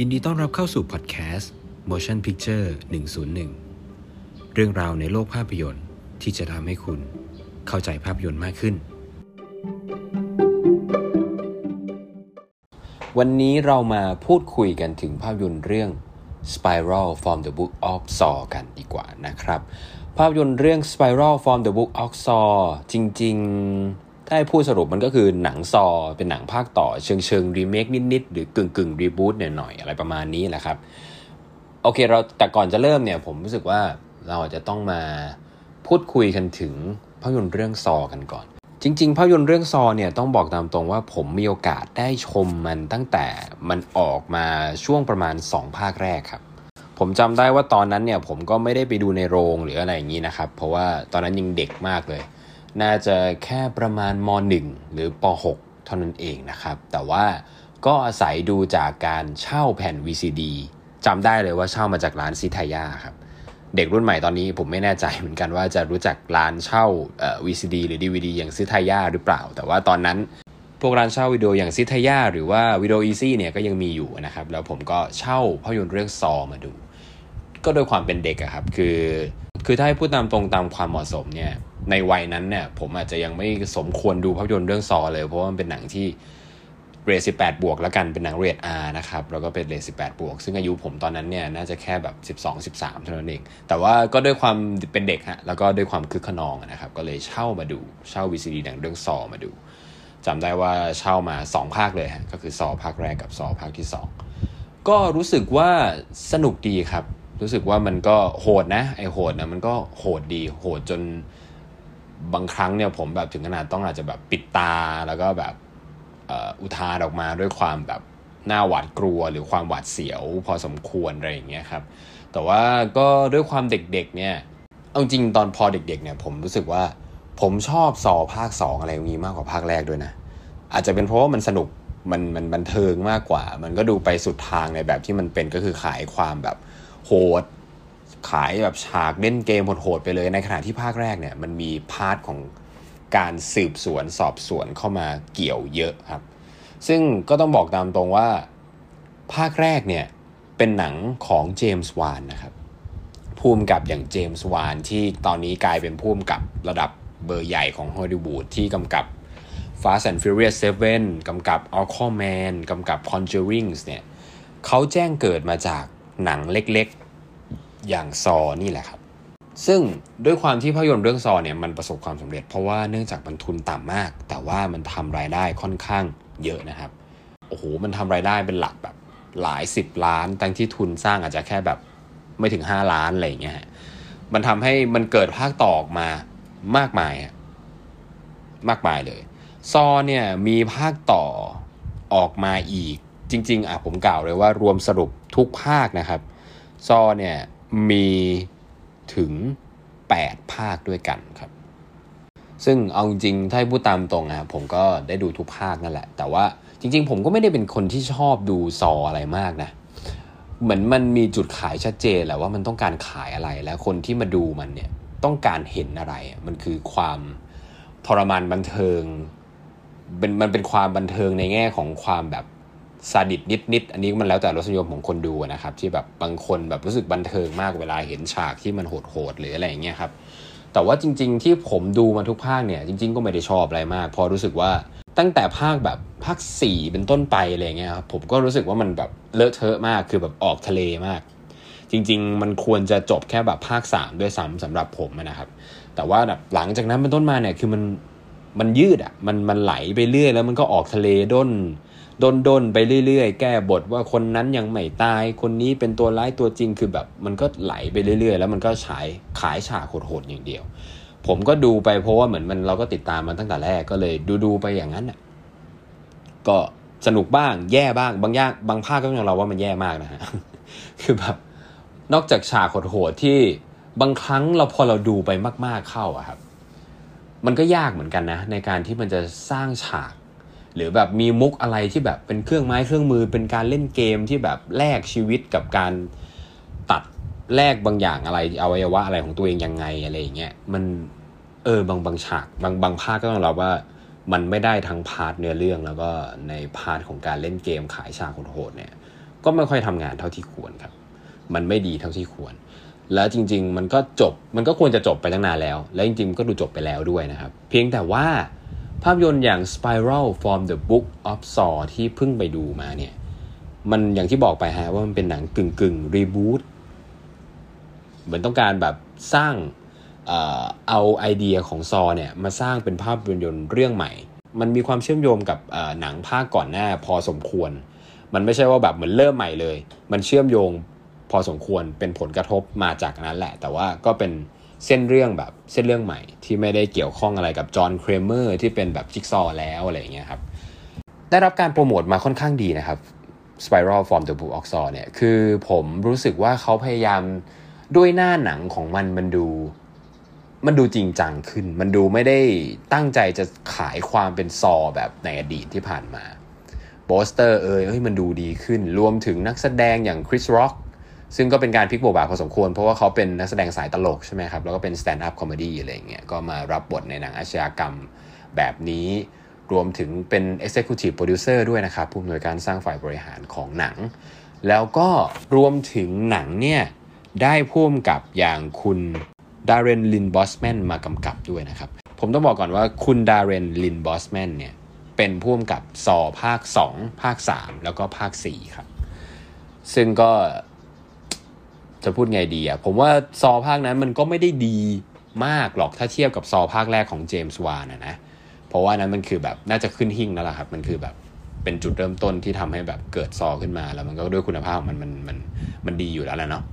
ยินดีต้อนรับเข้าสู่พอดแคสต์ Motion Picture 101 เรื่องราวในโลกภาพยนตร์ที่จะทำให้คุณเข้าใจภาพยนตร์มากขึ้น วันนี้เรามาพูดคุยกันถึงภาพยนตร์เรื่อง Spiral from the Book of Saw กันดีกว่านะครับ ภาพยนตร์เรื่อง Spiral from the Book of Saw จริง ๆ ถ้าให้พูดสรุปมันก็คือหนังซอ เป็นหนังภาคต่อเชิงเชิงรีเมคนิดๆหรือกึ่งกึ่งรีบูตหน่อยๆอะไรประมาณนี้แหละครับ โอเคเราแต่ก่อนจะเริ่มเนี่ยผมรู้สึกว่าเราอาจจะต้องมาพูดคุยกันถึงภาพยนตร์เรื่องซอกันก่อน จริง ๆ ภาพยนตร์เรื่องซอเนี่ยต้องบอกตามตรงว่าผมมีโอกาสได้ชมมันตั้งแต่มันออกมาช่วงประมาณ 2 ภาคแรกครับผมจำได้ว่าตอนนั้นเนี่ยผมก็ไม่ได้ไปดูในโรงหรืออะไรอย่างนี้นะครับ เพราะว่าตอนนั้นยังเด็กมากเลย น่าจะแค่ประมาณม .1 หรือป .6 เท่านั้นเองนะครับ แต่ว่าก็อาศัยดูจากการเช่าแผ่น VCD จำได้เลยว่าเช่ามาจากร้าน Tsutaya ครับ เด็กรุ่นใหม่ตอนนี้ผมไม่แน่ใจเหมือนกันว่าจะรู้จักร้านเช่า VCD หรือ DVD อย่าง Tsutaya หรือเปล่า แต่ว่าตอนนั้นพวกร้านเช่าวิดีโออย่าง Tsutaya หรือว่า Video Ezy เนี่ยก็ยังมีอยู่นะครับ แล้วผมก็เช่าภาพยนตร์เรื่อง Saw มาดู ก็โดยความเป็นเด็กอะครับ คือ คือถ้าให้พูดตามตรงตามความเหมาะสมเนี่ย ในวัยนั้นเนี่ยผมอาจจะยังไม่สมควรดูภาพยนตร์เรื่องซอเลย เพราะว่ามันเป็นหนังที่เรท18บแปดบวกแล้วกันเป็นหนังเรท R นะครับแล้วก็เป็นเรท18บแปดบวก ซึ่งอายุผมตอนนั้นเนี่ยน่าจะแค่แบบ12 13เท่านั้นเอง แต่ว่าก็ด้วยความเป็นเด็กฮะแล้วก็ด้วยความคึกขนองนะครับ ก็เลยเช่ามาดูเช่า VCD หนังเรื่องซอมาดูจำได้ว่าเช่ามา2ภาคเลยฮะก็คือซอภาคแรกกับซอภาคที่2ก็รู้สึกว่าสนุกดีครับ รู้สึกว่ามันก็โหดนะไอโหดนะมันก็โหดดีโหดจน บางครั้งเนี่ยผมแบบถึงขนาดต้องอาจจะแบบปิดตาแล้วก็แบบอุทานออกมาด้วยความแบบหน้าหวาดกลัวหรือความหวาดเสียวพอสมควรอะไรอย่างเงี้ยครับ แต่ว่าก็ด้วยความเด็กๆเนี่ยเอาจริงตอนพอเด็กๆเนี่ยผมรู้สึกว่าผมชอบสอภาคสองอะไรอย่างนี้มากกว่าภาคแรกด้วยนะ อาจจะเป็นเพราะว่ามันสนุกมันมันบันเทิงมากกว่า มันก็ดูไปสุดทางในแบบที่มันเป็นก็คือขายความแบบโหด ขายแบบฉากเล่นเกมโหดๆไปเลย ในขณะที่ภาคแรกเนี่ยมันมี part ของการสืบสวนสอบสวนเข้ามาเกี่ยวเยอะครับ ซึ่งก็ต้องบอกตามตรงว่าภาคแรกเนี่ยเป็นหนังของเจมส์วานนะครับผู้กำกับอย่างเจมส์วานที่ตอนนี้กลายเป็นผู้กำกับระดับเบอร์ใหญ่ของฮอลลีวูดที่กำกับ Fast and Furious 7 กำกับ Aquaman กำกับ Conjuring เนี่ยเขาแจ้งเกิดมาจากหนังเล็กๆ อย่างซอนี่แหละครับ ซึ่งด้วยความที่ภาพยนตร์เรื่องซอเนี่ยมันประสบความสำเร็จเพราะว่าเนื่องจากมันทุนต่ำมาก แต่ว่ามันทำรายได้ค่อนข้างเยอะนะครับโอ้โหมันทำรายได้เป็นหลักแบบหลายสิบล้านตั้งที่ทุนสร้างอาจจะแค่แบบไม่ถึง 5 ล้านอะไรอย่างเงี้ยมันทำให้มันเกิดภาคต่อออกมามากมายมากมายเลยซอเนี่ยมีภาคต่อออกมาอีกจริง ๆอะผมกล่าวเลยว่ารวมสรุปทุกภาคนะครับ ซอเนี่ย มีถึง 8 ภาคด้วยกันครับ ซึ่งเอาจริงถ้าพูดตามตรงนะผมก็ได้ดูทุกภาคนั่นแหละ แต่ว่าจริง ๆ ผมก็ไม่ได้เป็นคนที่ชอบดูซออะไรมากนะเหมือนมันมีจุดขายชัดเจนแหละว่ามันต้องการขายอะไรและคนที่มาดูมันเนี่ยต้องการเห็นอะไร มันคือความทรมานบันเทิงเป็นมันเป็นความบันเทิงในแง่ของความแบบ ซาดิสนิดๆอันนี้มันแล้วแต่รสนิยมของคนดูนะครับ ที่แบบบางคนแบบรู้สึกบันเทิงมากเวลาเห็นฉากที่มันโหดๆหรืออะไรอย่างเงี้ยครับแต่ว่าจริง ๆ ที่ผมดูมาทุกภาคเนี่ยจริง ๆ ก็ไม่ได้ชอบอะไรมาก พอรู้สึกว่าตั้งแต่ภาคแบบภาคสี่เป็นต้นไปอะไรเงี้ยครับผมก็รู้สึกว่ามันแบบเลอะเทอะมากคือแบบออกทะเลมาก จริง ๆ มันควรจะจบแค่แบบภาคสามด้วยซ้ำสำหรับผมนะครับ แต่ว่าแบบหลังจากนั้นเป็นต้นมาเนี่ยคือมันมันยืดอะมันมันไหลไปเรื่อยแล้วมันก็ออกทะเลด้น ด้นด้นไปเรื่อยๆ แก้บทว่าคนนั้นยังไม่ตาย คนนี้เป็นตัวร้ายตัวจริงคือแบบ มันก็ไหลไปเรื่อยๆ แล้วมันก็ฉายขายฉากโหดๆอย่างเดียว ผมก็ดูไปเพราะว่าเหมือนมันเราก็ติดตามมันตั้งแต่แรกก็เลยดูดูไปอย่างนั้นอะก็สนุกบ้างแย่บ้างบางยางบางภาคก็ยังเราว่ามันแย่มากนะฮะคือแบบนอกจากฉากโหดๆที่บางครั้งเราพอเราดูไปมาก ๆเข้าอะครับ มันก็ยากเหมือนกันนะ ในการที่มันจะสร้างฉาก หรือแบบมีมุกอะไรที่แบบเป็นเครื่องไม้เครื่องมือเป็นการเล่นเกมที่แบบแลกชีวิตกับการตัดแลกบางอย่างอะไรอวัยวะอะไรของตัวเองยังไงอะไรอย่างเงี้ยมันเออบางบางฉากบางบางภาคก็ต้องรับว่ามันไม่ได้ทั้ง part เนื้อเรื่อง แล้วก็ใน part ของการเล่นเกมขายฉากโหดเนี่ย ก็ไม่ค่อยทำงานเท่าที่ควรครับ มันไม่ดีเท่าที่ควร แล้วจริง ๆ มันก็จบมันก็ควรจะจบไปตั้งนานแล้ว และจริงๆก็ดูจบไปแล้วด้วยนะครับ เพียงแต่ว่า ภาพยนตร์อย่าง Spiral from the Book of Saw ที่เพิ่งไปดูมาเนี่ย มันอย่างที่บอกไปฮะว่ามันเป็นหนังกึ่งกึ่งรีบูตเหมือนต้องการแบบสร้างเอาไอเดียของซอเนี่ยมาสร้างเป็นภาพยนตร์เรื่องใหม่ มันมีความเชื่อมโยงกับหนังภาคก่อนหน้าพอสมควร มันไม่ใช่ว่าแบบเหมือนเริ่มใหม่เลย มันเชื่อมโยงพอสมควรเป็นผลกระทบมาจากนั้นแหละ แต่ว่าก็เป็น เส้นเรื่องแบบเส้นเรื่องใหม่ที่ไม่ได้เกี่ยวข้องอะไรกับจอห์นเครเมอร์ที่เป็นแบบจิ๊กซอแล้วอะไรอย่างเงี้ยครับได้รับการโปรโมทมาค่อนข้างดีนะครับ Spiral from the Book of Saw เนี่ยคือผมรู้สึกว่าเขาพยายามด้วยหน้าหนังของมันมันดู มันดูจริงจังขึ้น มันดูไม่ได้ตั้งใจจะขายความเป็น Saw แบบในอดีตที่ผ่านมาโปสเตอร์เอยเอ้ยมันดูดีขึ้น รวมถึงนักแสดงอย่าง Chris Rock ซึ่งก็เป็นการพลิกบทบาทพอสมควร เพราะว่าเขาเป็นนักแสดงสายตลกใช่ไหมครับ แล้วก็เป็น stand-up comedy อะไรเงี้ยก็มารับบทในหนังอาชญากรรมแบบนี้รวมถึงเป็น Executive Producer ด้วยนะครับ ผู้อำนวยการสร้างฝ่ายบริหารของหนัง แล้วก็รวมถึงหนังเนี่ย ได้ร่วมกับอย่างคุณ Darren Lynn Bousman มากำกับด้วยนะครับ ผมต้องบอกก่อนว่าคุณ Darren Lynn Bousman เนี่ย เป็นร่วมกับ Saw ภาค 2 ภาค 3 แล้วก็ภาค 4 ครับ ซึ่งก็ จะพูดไงดีอะผมว่า Saw ภาคนั้นมันก็ไม่ได้ดีมากหรอกถ้าเทียบกับซอภาคแรกของเจมส์วานนะนะเพราะว่านั้นมันคือแบบน่าจะขึ้นหิ่งแล้วล่ะครับ มันคือแบบเป็นจุดเริ่มต้นที่ทำให้แบบเกิดซอขึ้นมา แล้วมันก็ด้วยคุณภาพมันมันมันมันดีอยู่แล้วแหละเนาะ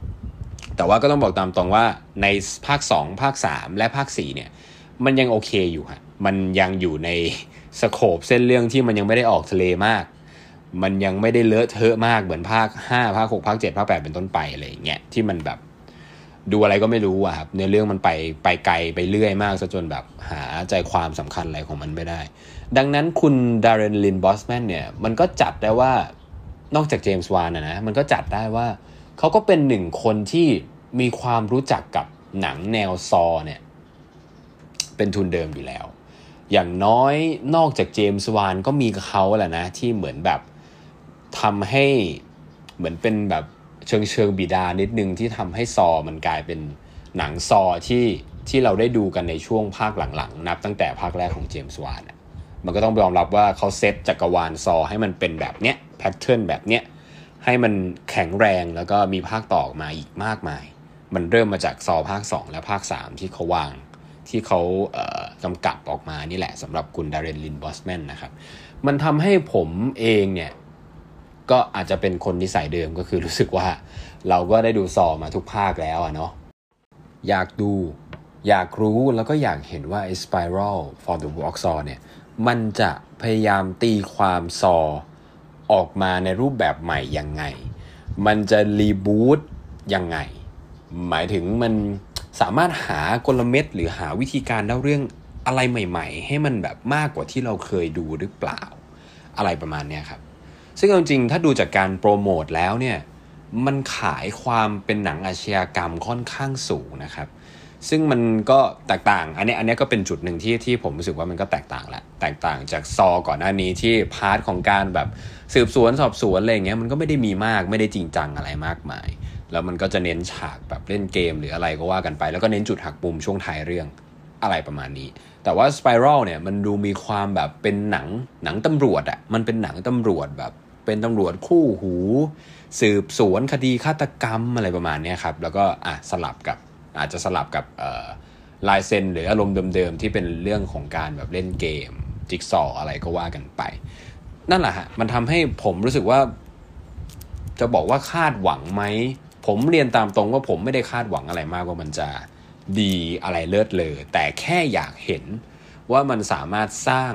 แต่ว่าก็ต้องบอกตามตรงว่าในภาค 2 ภาค 3 และภาค 4 เนี่ย มันยังโอเคอยู่ฮะมันยังอยู่ในสโคปเส้นเรื่องที่มันยังไม่ได้ออกทะเลมาก มันยังไม่ได้เลอะเทอะมากเหมือนภาค5ภาค6ภาค7ภาค8เป็นต้นไปอะไรอย่างเงี้ยที่มันแบบดูอะไรก็ไม่รู้อะครับเนื้อเรื่องมันไปไปไกลไปเรื่อยมากซะจนแบบหาใจความสำคัญอะไรของมันไม่ได้ ดังนั้นคุณ Darren Lynn Bousman เนี่ย มันก็จัดได้ว่านอกจาก James Wan นะนะมันก็จัดได้ว่าเขาก็เป็นหนึ่งคนที่มีความรู้จักกับหนังแนว Saw เนี่ย เป็นทุนเดิมอยู่แล้ว อย่างน้อยนอกจาก James Wan ก็มีเขาแหละนะที่เหมือนแบบ ทำให้เหมือนเป็นแบบเชิงเชิงบิดานิดนึงที่ทำให้ Saw มันกลายเป็นหนัง Saw ที่ที่เราได้ดูกันในช่วงภาคหลังๆ นับตั้งแต่ภาคแรกของ James Wan มันก็ต้องยอมรับว่าเขาเซตจักรวาล Saw ให้มันเป็นแบบเนี้ย pattern แบบเนี้ยให้มันแข็งแรงแล้วก็มีภาคต่อมาอีกมากมาย มันเริ่มมาจาก Saw ภาค 2 และภาค 3 ที่เขาวางที่เขากำกับออกมานี่แหละสำหรับคุณ Darren Lynn Bousman นะครับ มันทำให้ผมเองเนี่ย ก็อาจจะเป็นคนนิสัยเดิมก็คือรู้สึกว่า เราก็ได้ดูซอมาทุกภาคแล้วอะเนาะอยากดู อยากรู้แล้วก็อยากเห็นว่าไอ้ Spiral for the Walk Saw เนี่ย มันจะพยายามตีความซอออกมาในรูปแบบใหม่ยังไง มันจะรีบูตยังไง หมายถึงมันสามารถหากลเม็ดหรือหาวิธีการเล่าเรื่องอะไรใหม่ ๆ ให้มันแบบมากกว่าที่เราเคยดูหรือเปล่า อะไรประมาณนี้ครับ ซึ่งจริงๆถ้าดูจากการโปรโมทแล้วเนี่ยมันขายความเป็นหนังอาชญากรรมค่อนข้างสูงนะครับ ซึ่งมันก็แตกต่าง อันนี้อันนี้ก็เป็นจุดหนึ่งที่ที่ผมรู้สึกว่ามันก็แตกต่างแหละแตกต่างจาก Saw ก่อนหน้านี้ที่ part ของการแบบสืบสวนสอบสวนอะไรเงี้ยมันก็ไม่ได้มีมากไม่ได้จริงจังอะไรมากมาย แล้วมันก็จะเน้นฉากแบบเล่นเกมหรืออะไรก็ว่ากันไป แล้วก็เน้นจุดหักมุมช่วงท้ายเรื่องอะไรประมาณนี้ แต่ว่า Spiral เนี่ยมันดูมีความแบบเป็นหนังหนังตำรวจอะมันเป็นหนังตำรวจแบบ เป็นตำรวจคู่หู สืบสวนคดีฆาตกรรมอะไรประมาณนี้ครับแล้วก็อะสลับกับอาจจะสลับกับลายเซ็นหรืออารมณ์เดิมๆที่เป็นเรื่องของการแบบเล่นเกม จิ๊กซออะไรก็ว่ากันไป นั่นแหละฮะมันทำให้ผมรู้สึกว่า จะบอกว่าคาดหวังไหมผมเรียนตามตรงว่าผมไม่ได้คาดหวังอะไรมากว่ามันจะดีอะไรเลิศเลยแต่แค่อยากเห็นว่ามันสามารถสร้าง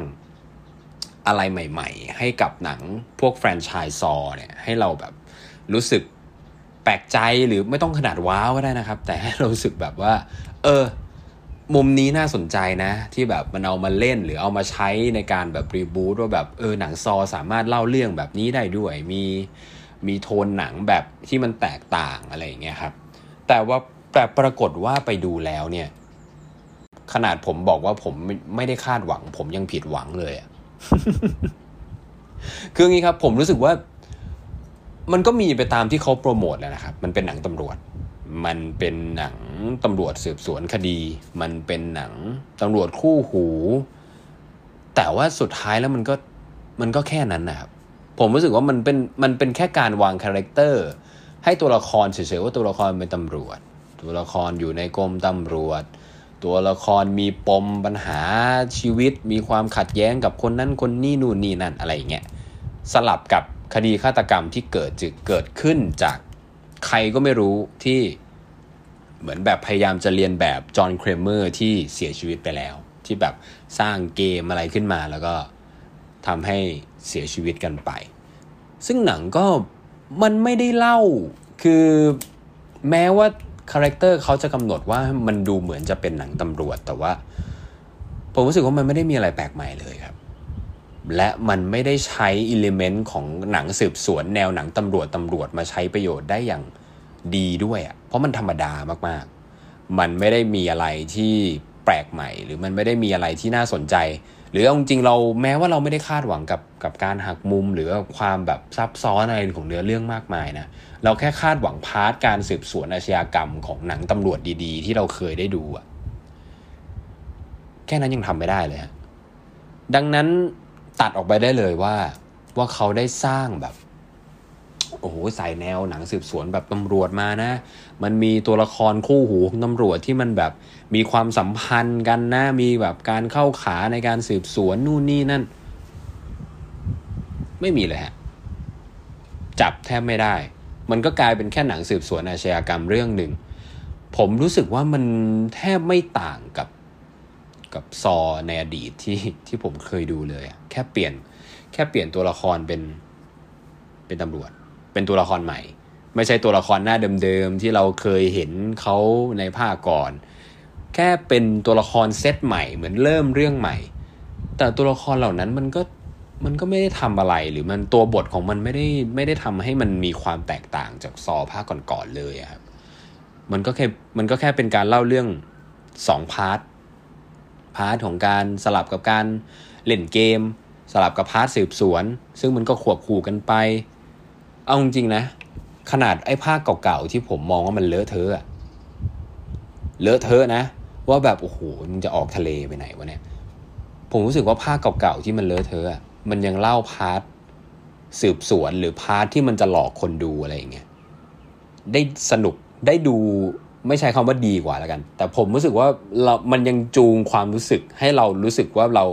อะไรใหม่ๆ ให้กับหนังพวกแฟรนไชส์ซอเนี่ยให้เราแบบรู้สึกแปลกใจหรือไม่ต้องขนาดว้าวก็ได้นะครับ แต่ให้เรารู้สึกแบบว่า เออ มุมนี้น่าสนใจนะ ที่แบบมันเอามาเล่นหรือเอามาใช้ในการแบบรีบูตว่าแบบเออหนังซอสามารถเล่าเรื่องแบบนี้ได้ด้วย มีมีโทนหนังแบบที่มันแตกต่างอะไรอย่างเงี้ยครับ แต่ว่าแต่ปรากฏว่าไปดูแล้วเนี่ย ขนาดผมบอกว่าผมไม่ได้คาดหวัง ผมยังผิดหวังเลยอะ คืออย่างนี้ครับ ผมรู้สึกว่า มันก็มีไปตามที่เขาโปรโมทแล้วนะครับ มันเป็นหนังตำรวจ มันเป็นหนังตำรวจสืบสวนคดี มันเป็นหนังตำรวจคู่หู แต่ว่าสุดท้ายแล้วมันก็มันก็แค่นั้นนะครับ ผมรู้สึกว่ามันเป็นมันเป็นแค่การวาง character ให้ตัวละครเฉยๆว่าตัวละครเป็นตำรวจ ตัวละครอยู่ในกรมตำรวจ ตัวละครมีปมปัญหาชีวิต มีความขัดแย้งกับคนนั้นคนนี้นู่นนี่นั่นอะไรอย่างเงี้ยสลับกับคดีฆาตกรรมที่เกิดจึกเกิดขึ้นจากใครก็ไม่รู้ที่เหมือนแบบพยายามจะเลียนแบบ John Kramer ที่เสียชีวิตไปแล้ว ที่แบบสร้างเกมอะไรขึ้นมาแล้วก็ทำให้เสียชีวิตกันไป ซึ่งหนังก็มันไม่ได้เล่าคือแม้ว่า character เขาจะกำหนดว่ามันดูเหมือนจะเป็นหนังตำรวจ แต่ว่า ผมรู้สึกว่ามันไม่ได้มีอะไรแปลกใหม่เลยครับ และมันไม่ได้ใช้ element ของหนังสืบสวนแนวหนังตำรวจตำรวจมาใช้ประโยชน์ได้อย่างดีด้วยอะ่ะเพราะมันธรรมดามากๆ มันไม่ได้มีอะไรที่แปลกใหม่ หรือมันไม่ได้มีอะไรที่น่าสนใจ หรือจริงๆเราแม้ว่าเราไม่ได้คาดหวังกับกับการหักมุม หรือความแบบซับซ้อนอะไรของเนื้อเรื่องมากมายนะเราแค่คาดหวังพาร์ทการสืบสวนอาชญากรรมของหนังตำรวจดีๆ ที่เราเคยได้ดูอะแค่นั้นยังทำไม่ได้เลยฮะดังนั้นตัดออกไปได้เลยว่าว่าเขาได้สร้างแบบ โอ้โหใส่แนวหนังสืบสวนแบบตำรวจมานะ มันมีตัวละครคู่หูของตำรวจที่มันแบบมีความสัมพันธ์กันนะ มีแบบการเข้าขาในการสืบสวนนู่นนี่นั่น ไม่มีเลยฮะ จับแทบไม่ได้ มันก็กลายเป็นแค่หนังสืบสวนอาชญากรรมเรื่องหนึ่ง ผมรู้สึกว่ามันแทบไม่ต่างกับกับซอในอดีตที่ที่ผมเคยดูเลย แค่เปลี่ยน แค่เปลี่ยนตัวละครเป็นเป็นตำรวจ เป็นตัวละครใหม่ ไม่ใช่ตัวละครหน้าเดิมๆที่เราเคยเห็นเขาในภาคก่อน แค่เป็นตัวละครเซตใหม่เหมือนเริ่มเรื่องใหม่ แต่ตัวละครเหล่านั้นมันก็มันก็ไม่ได้ทำอะไรหรือมันตัวบทของมันไม่ได้ไม่ได้ทำให้มันมีความแตกต่างจากซอภาคก่อนๆเลยครับมันก็แค่มันก็แค่เป็นการเล่าเรื่องสอง part part ของการสลับกับการเล่นเกม สลับกับ part สืบสวน ซึ่งมันก็ควบคู่กันไป เอาจริงๆนะ ขนาดไอ้ภาคเก่าๆที่ผมมองว่ามันเลอะเทอะเลอะเทอะนะ ว่าแบบโอ้โหมันจะออกทะเลไปไหนวะเนี่ย ผมรู้สึกว่าภาคเก่าๆที่มันเลอะเทอะมันยังเล่า part สืบสวนหรือ part ที่มันจะหลอกคนดูอะไรอย่างเงี้ยได้สนุกได้ดูไม่ใช้คำว่าดีกว่าแล้วกัน แต่ผมรู้สึกว่าเรา มันยังจูงความรู้สึกให้เรารู้สึกว่าเรา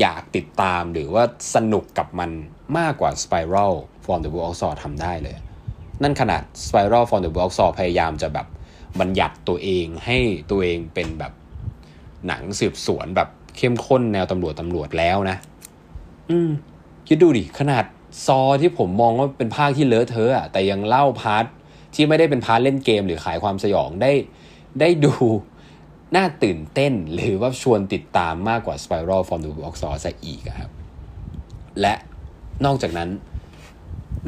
อยากติดตามหรือว่าสนุกกับมันมากกว่า Spiral from the Book of Saw ทำได้เลย นั่นขนาด Spiral from the Book of Saw พยายามจะแบบบัญญัติตัวเองให้ตัวเองเป็นแบบหนังสืบสวนแบบเข้มข้นแนวตำรวจตำรวจแล้วนะ อืม คิดดูดิ ขนาด Saw ที่ผมมองว่าเป็นภาคที่เลอะเทอะแต่ยังเล่า part ที่ไม่ได้เป็น part เล่นเกมหรือขายความสยองได้ได้ดูน่าตื่นเต้นหรือว่าชวนติดตามมากกว่า Spiral from the Book of ซะอีกครับ และนอกจากนั้น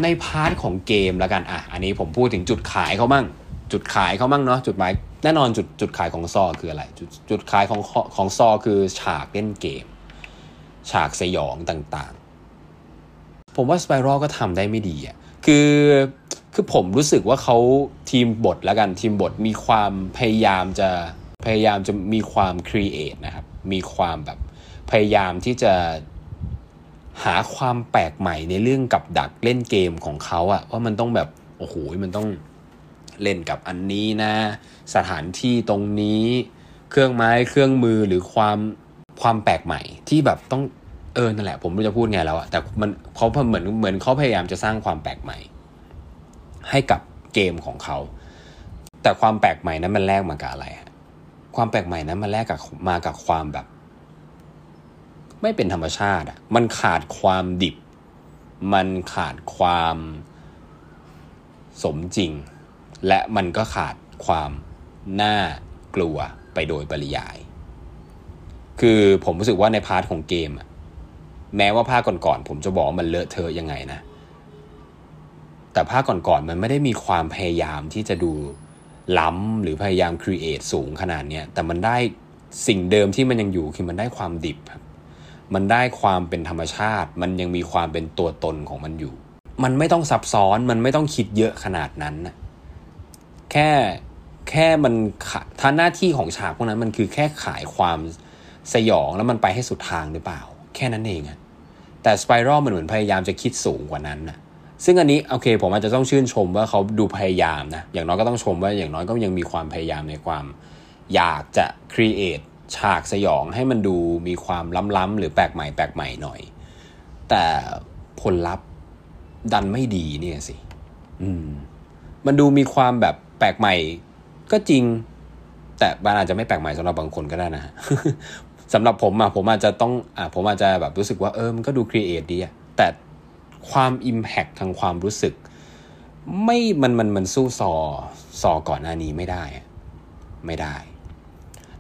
ใน part ของเกมแล้วกันอะอันนี้ผมพูดถึงจุดขายเขามั่ง จุดขายเขามั่งเนาะจุดขายแน่นอนจุดจุดขายของ Saw คืออะไร จุดจุดขายของของซอคือฉากเล่นเกม ฉากสยองต่างๆ ผมว่า Spiral ก็ทำได้ไม่ดีอะคือคือผมรู้สึกว่าเขาทีมบทแล้วกันทีมบทมีความพยายามจะพยายามจะมีความครีเอทนะครับมีความแบบพยายามที่จะ หาความแปลกใหม่ในเรื่องกับดักเล่นเกมของเขาอะว่ามันต้องแบบโอ้โหมันต้องเล่นกับอันนี้นะ สถานที่ตรงนี้ เครื่องไม้เครื่องมือหรือความความแปลกใหม่ที่แบบต้องเออนั่นแหละ ผมไม่รู้จะพูดไงแล้วอะแต่มันเขาเหมือนเหมือนเขาพยายามจะสร้างความแปลกใหม่ ให้กับเกมของเขา แต่ความแปลกใหม่นั้นมันแลกมากับอะไรความแปลกใหม่นั้นมันแลกกับมากับความแบบ ไม่เป็นธรรมชาติอะมันขาดความดิบ มันขาดความสมจริง และมันก็ขาดความน่ากลัวไปโดยปริยาย คือผมรู้สึกว่าใน part ของเกมอะแม้ว่าภาคก่อนๆผมจะบอกมันเลอะเทอะยังไงนะ แต่ภาคก่อนๆมันไม่ได้มีความพยายามที่จะดูล้ำหรือพยายาม create สูงขนาดเนี้ยแต่มันได้สิ่งเดิมที่มันยังอยู่คือมันได้ความดิบครับ มันได้ความเป็นธรรมชาติ มันยังมีความเป็นตัวตนของมันอยู่ มันไม่ต้องซับซ้อน มันไม่ต้องคิดเยอะขนาดนั้นนะแค่แค่มันท่าหน้าที่ของฉากพวกนั้นมันคือแค่ขายความสยองแล้วมันไปให้สุดทางหรือเปล่า แค่นั้นเองอะแต่สไปรัลมันเหมือนพยายามจะคิดสูงกว่านั้นนะซึ่งอันนี้โอเค ผมอาจจะต้องชื่นชมว่าเขาดูพยายามนะ อย่างน้อยก็ต้องชมว่าอย่างน้อยก็ยังมีความพยายามในความ อยากจะ create ฉากสยองให้มันดูมีความล้ำๆหรือแปลกใหม่แปลกใหม่หน่อย แต่ผลลัพธ์ดันไม่ดีเนี่ยสิ อืม มันดูมีความแบบแปลกใหม่ ก็จริง แต่มันอาจจะไม่แปลกใหม่สำหรับบางคนก็ได้นะสำหรับผมอะผมอาจจะต้องอ่าผมอาจจะแบบรู้สึกว่าเออมันก็ดู create ดีอะแต่ความ impact ทางความรู้สึก ไม่มันมันมันสู้ Saw Saw ก่อนหน้านี้ไม่ได้ ไม่ได้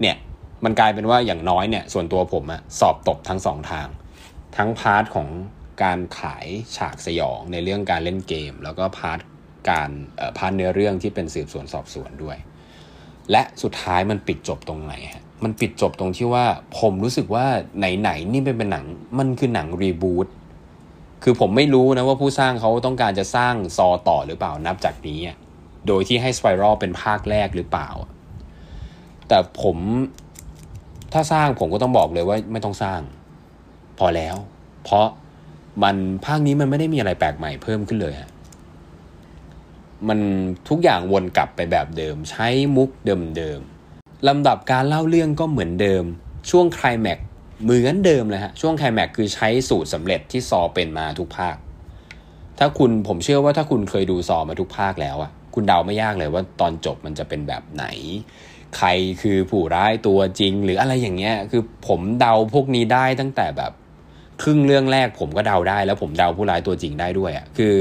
เนี่ย มันกลายเป็นว่าอย่างน้อยเนี่ยส่วนตัวผมอะสอบตกทั้งสองทาง ทั้ง part ของการขายฉากสยองในเรื่องการเล่นเกม แล้วก็ part การ part เนื้อเรื่องที่เป็นสืบสวนสอบสวนด้วย และสุดท้ายมันปิดจบตรงไหนฮะมันปิดจบตรงที่ว่าผมรู้สึกว่าไหนๆนี่เป็นหนังมันคือหนัง rebootคือผมไม่รู้นะว่าผู้สร้างเขาต้องการจะสร้างซอต่อหรือเปล่านับจากนี้ โดยที่ให้สไปรัลเป็นภาคแรกหรือเปล่า แต่ผม ถ้าสร้างผมก็ต้องบอกเลยว่าไม่ต้องสร้าง พอแล้ว เพราะมันภาคนี้มันไม่ได้มีอะไรแปลกใหม่เพิ่มขึ้นเลยฮะมันทุกอย่างวนกลับไปแบบเดิม ใช้มุกเดิมๆลำดับการเล่าเรื่องก็เหมือนเดิม ช่วงคลายแม็กเหมือนเดิมเลยฮะช่วงไคลแม็กคือใช้สูตรสำเร็จที่ซอเป็นมาทุกภาค ถ้าคุณผมเชื่อว่าถ้าคุณเคยดูซอมาทุกภาคแล้วอะคุณเดาไม่ยากเลยว่าตอนจบมันจะเป็นแบบไหน ใครคือผู้ร้ายตัวจริง หรืออะไรอย่างเงี้ย คือผมเดาพวกนี้ได้ตั้งแต่แบบ ครึ่งเรื่องแรกผมก็เดาได้ แล้วผมเดาผู้ร้ายตัวจริงได้ด้วยอะคือ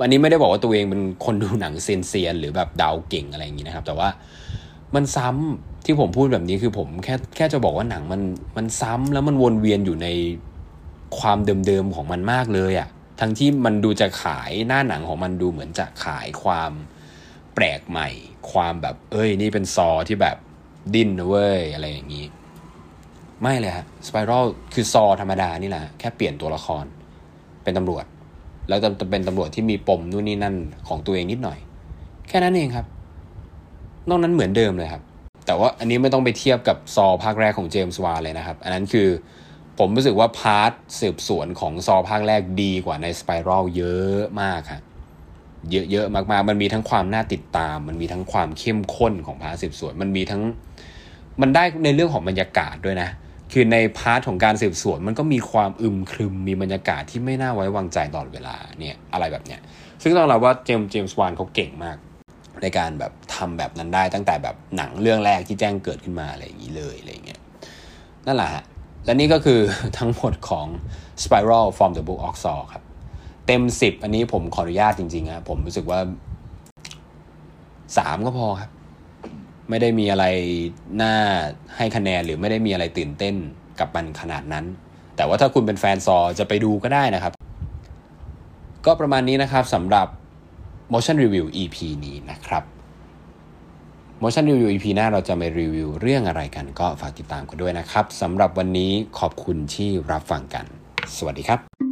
วันนี้ไม่ได้บอกว่าตัวเองเป็นคนดูหนังเซนเซียน หรือแบบเดาเก่งอะไรอย่างงี้นะครับ แต่ว่ามันซ้ำที่ผมพูดแบบนี้คือผมแค่แค่จะบอกว่าหนังมันมันซ้ำแล้วมันวนเวียนอยู่ในความเดิมๆของมันมากเลยอะ่ะทั้งที่มันดูจะขายหน้าหนังของมันดูเหมือนจะขายความ แปลกใหม่ ความแบบ เอ้ย นี่เป็นซอที่แบบดิ้นนะเว้ย อะไรอย่างนี้ ไม่เลยฮะสไปรัลคือซอธรรมดานี่แหละ แค่เปลี่ยนตัวละคร เป็นตำรวจ แล้วจะเป็นตำรวจที่มีปมนู่นนี่นั่นของตัวเองนิดหน่อย แค่นั้นเองครับ นอกนั้นเหมือนเดิมเลยครับ แต่ว่าอันนี้ไม่ต้องไปเทียบกับ Saw ภาคแรกของเจมส์วานเลยนะครับ อันนั้นคือผมรู้สึกว่า part สืบสวนของ Saw ภาคแรกดีกว่าใน Spiral เยอะมากครับ เยอะๆมากๆ มันมีทั้งความน่าติดตาม มันมีทั้งความเข้มข้นของ part สืบสวน มันมีทั้งมันได้ในเรื่องของบรรยากาศด้วยนะ คือใน part ของการสืบสวน มันก็มีความอึมครึม มีบรรยากาศที่ไม่น่าไว้วางใจตลอดเวลาเนี่ยอะไรแบบเนี้ย ซึ่งต้องเราว่าเจมส์เจมส์วานเขาเก่งมาก ในการแบบทำแบบนั้นได้ตั้งแต่แบบหนังเรื่องแรกที่แจ้งเกิดขึ้นมาอะไรอย่างนี้เลยอะไรเงี้ยนั่นแหละฮะและนี่ก็คือทั้งหมดของ Spiral from the Book of Saw ครับ เต็มสิบอันนี้ผมขออนุญาตจริงๆครับผมรู้สึกว่าสามก็พอครับ ไม่ได้มีอะไรน่าให้คะแนนหรือไม่ได้มีอะไรตื่นเต้นกับมันขนาดนั้น แต่ว่าถ้าคุณเป็นแฟนซอจะไปดูก็ได้นะครับ ก็ประมาณนี้นะครับสำหรับ motion review EP นี้นะครับ motion review EP หน้าเราจะมารีวิวเรื่องอะไรกันก็ฝากติดตามกันด้วยนะครับสำหรับวันนี้ขอบคุณที่รับฟังกัน สวัสดีครับ